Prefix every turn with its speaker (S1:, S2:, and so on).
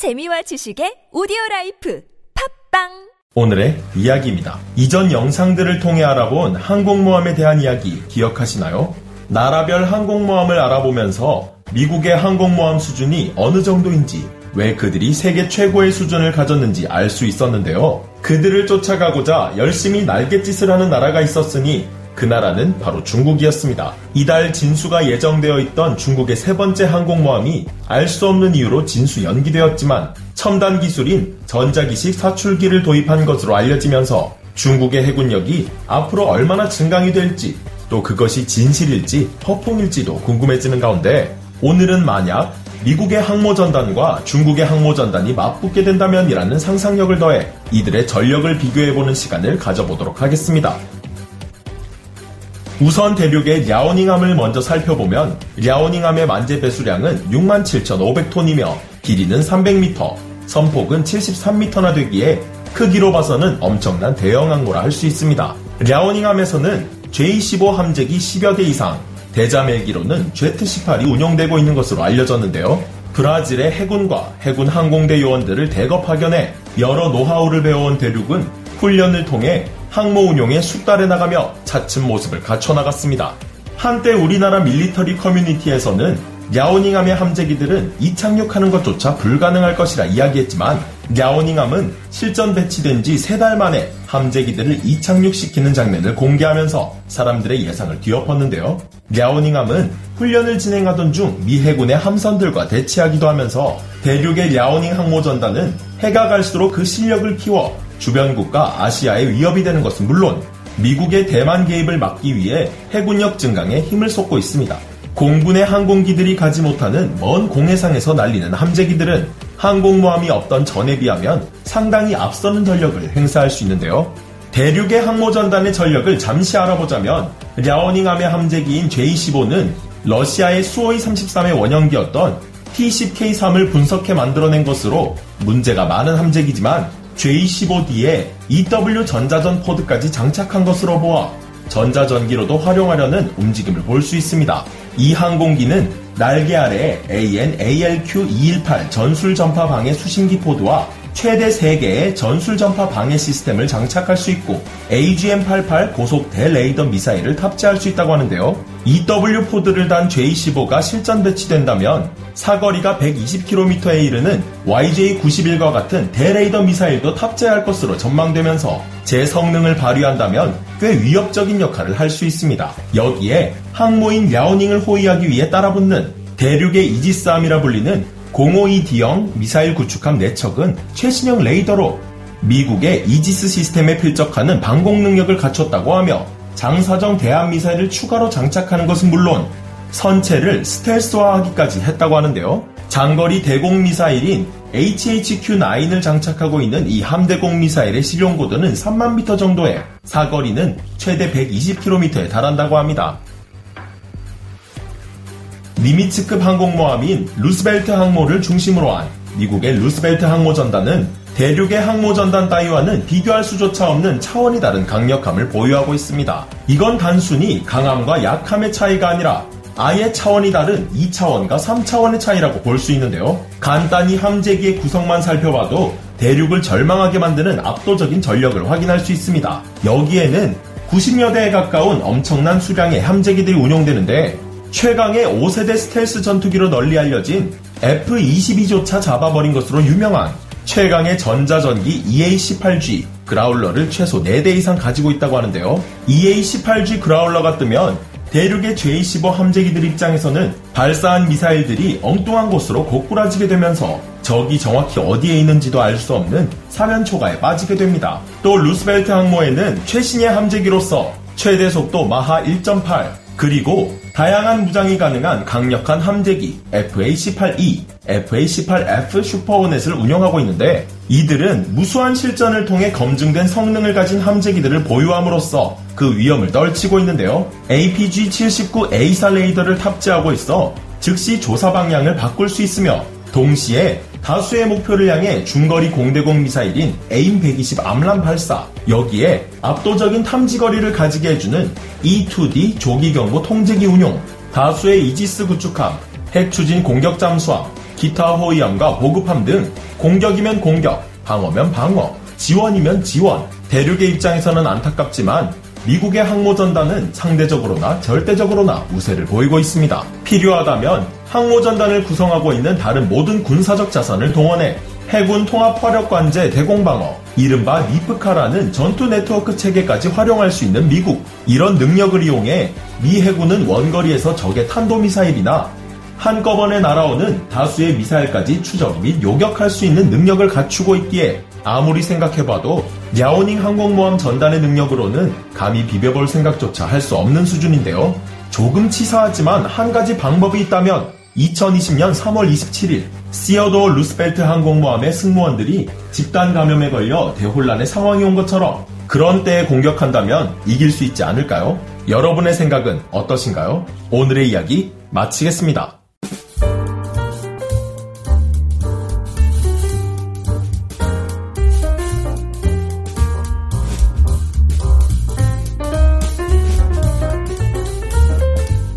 S1: 재미와 지식의 오디오 life 팟빵
S2: 오늘의 이야기입니다. 이전 영상들을 통해 알아본 항공모함에 대한 이야기 기억하시나요? 나라별 항공모함을 알아보면서 미국의 항공모함 수준이 어느 정도인지 왜 그들이 세계 최고의 수준을 가졌는지 알 수 있었는데요. 그들을 쫓아가고자 열심히 날갯짓을 하는 나라가 있었으니 그 나라는 바로 중국이었습니다. 이달 진수가 예정되어 있던 중국의 세 번째 항공모함이 알 수 없는 이유로 진수 연기되었지만 첨단 기술인 전자기식 사출기를 도입한 것으로 알려지면서 중국의 해군력이 앞으로 얼마나 증강이 될지 또 그것이 진실일지 허풍일지도 궁금해지는 가운데 오늘은 만약 미국의 항모전단과 중국의 항모전단이 맞붙게 된다면이라는 상상력을 더해 이들의 전력을 비교해보는 시간을 가져보도록 하겠습니다. 우선 대륙의 랴오닝함을 먼저 살펴보면 랴오닝함의 만재 배수량은 67,500톤이며 길이는 300m, 선폭은 73m나 되기에 크기로 봐서는 엄청난 대형 항모라 할 수 있습니다. 랴오닝함에서는 J-15 함재기 10여 대 이상, 대자멜기로는 Z-18이 운용되고 있는 것으로 알려졌는데요. 브라질의 해군과 해군 항공대 요원들을 대거 파견해 여러 노하우를 배워온 대륙은 훈련을 통해 항모 운용에 숙달해 나가며 차츰 모습을 갖춰 나갔습니다. 한때 우리나라 밀리터리 커뮤니티에서는 야오닝함의 함재기들은 이착륙하는 것조차 불가능할 것이라 이야기했지만 야오닝함은 실전 배치된 지 세 달 만에 함재기들을 이착륙시키는 장면을 공개하면서 사람들의 예상을 뒤엎었는데요. 야오닝함은 훈련을 진행하던 중 미 해군의 함선들과 대치하기도 하면서 대륙의 야오닝 항모 전단은 해가 갈수록 그 실력을 키워 주변국가 아시아에 위협이 되는 것은 물론 미국의 대만 개입을 막기 위해 해군력 증강에 힘을 쏟고 있습니다. 공군의 항공기들이 가지 못하는 먼 공해상에서 날리는 함재기들은 항공모함이 없던 전에 비하면 상당히 앞서는 전력을 행사할 수 있는데요. 대륙의 항모전단의 전력을 잠시 알아보자면 랴오닝함의 함재기인 J-15는 러시아의 수호이 33의 원형기였던 T-10K3을 분석해 만들어낸 것으로 문제가 많은 함재기지만 J-15D에 EW 전자전 포드까지 장착한 것으로 보아 전자전기로도 활용하려는 움직임을 볼 수 있습니다. 이 항공기는 날개 아래에 AN-ALQ-218 전술 전파 방해 수신기 포드와 최대 3개의 전술 전파 방해 시스템을 장착할 수 있고 AGM-88 고속 대레이더 미사일을 탑재할 수 있다고 하는데요. EW 포드를 단 J-15가 실전 배치된다면 사거리가 120km에 이르는 YJ-91과 같은 대레이더 미사일도 탑재할 것으로 전망되면서 제 성능을 발휘한다면 꽤 위협적인 역할을 할 수 있습니다. 여기에 항모인 랴오닝을 호위하기 위해 따라붙는 대륙의 이지스함이라 불리는 052D형 미사일 구축함 4척은 최신형 레이더로 미국의 이지스 시스템에 필적하는 방공 능력을 갖췄다고 하며 장사정 대함 미사일을 추가로 장착하는 것은 물론 선체를 스텔스화하기까지 했다고 하는데요. 장거리 대공 미사일인 HHQ-9을 장착하고 있는 이 함대공 미사일의 실용 고도는 3만 미터 정도에 사거리는 최대 120km에 달한다고 합니다. 니미츠급 항공모함인 루스벨트 항모를 중심으로 한 미국의 루스벨트 항모전단은 대륙의 항모전단 따위와는 비교할 수조차 없는 차원이 다른 강력함을 보유하고 있습니다. 이건 단순히 강함과 약함의 차이가 아니라 아예 차원이 다른 2차원과 3차원의 차이라고 볼 수 있는데요. 간단히 함재기의 구성만 살펴봐도 대륙을 절망하게 만드는 압도적인 전력을 확인할 수 있습니다. 여기에는 90여 대에 가까운 엄청난 수량의 함재기들이 운용되는데 최강의 5세대 스텔스 전투기로 널리 알려진 F-22조차 잡아버린 것으로 유명한 최강의 전자전기 EA-18G 그라울러를 최소 4대 이상 가지고 있다고 하는데요. EA-18G 그라울러가 뜨면 대륙의 J-15 함재기들 입장에서는 발사한 미사일들이 엉뚱한 곳으로 고꾸라지게 되면서 적이 정확히 어디에 있는지도 알 수 없는 사면 초가에 빠지게 됩니다. 또 루스벨트 항모에는 최신의 함재기로서 최대 속도 마하 1.8 그리고 다양한 무장이 가능한 강력한 함재기 FA-18E, FA-18F 슈퍼호넷을 운영하고 있는데 이들은 무수한 실전을 통해 검증된 성능을 가진 함재기들을 보유함으로써 그 위험을 떨치고 있는데요. APG-79 A사 레이더를 탑재하고 있어 즉시 조사 방향을 바꿀 수 있으며 동시에 다수의 목표를 향해 중거리 공대공 미사일인 AIM-120 암람 발사, 여기에 압도적인 탐지 거리를 가지게 해주는 E-2D 조기경보 통제기 운용, 다수의 이지스 구축함, 핵 추진 공격 잠수함, 기타 호위함과 보급함 등 공격이면 공격, 방어면 방어, 지원이면 지원. 대륙의 입장에서는 안타깝지만 미국의 항모전단은 상대적으로나 절대적으로나 우세를 보이고 있습니다. 필요하다면 항모전단을 구성하고 있는 다른 모든 군사적 자산을 동원해 해군 통합 화력 관제 대공방어, 이른바 NIFC-CA라는 전투 네트워크 체계까지 활용할 수 있는 미국. 이런 능력을 이용해 미 해군은 원거리에서 적의 탄도미사일이나 한꺼번에 날아오는 다수의 미사일까지 추적 및 요격할 수 있는 능력을 갖추고 있기에 아무리 생각해봐도 랴오닝 항공모함 전단의 능력으로는 감히 비벼볼 생각조차 할 수 없는 수준인데요. 조금 치사하지만 한 가지 방법이 있다면 2020년 3월 27일 시어도 루스벨트 항공모함의 승무원들이 집단 감염에 걸려 대혼란의 상황이 온 것처럼 그런 때에 공격한다면 이길 수 있지 않을까요? 여러분의 생각은 어떠신가요? 오늘의 이야기 마치겠습니다.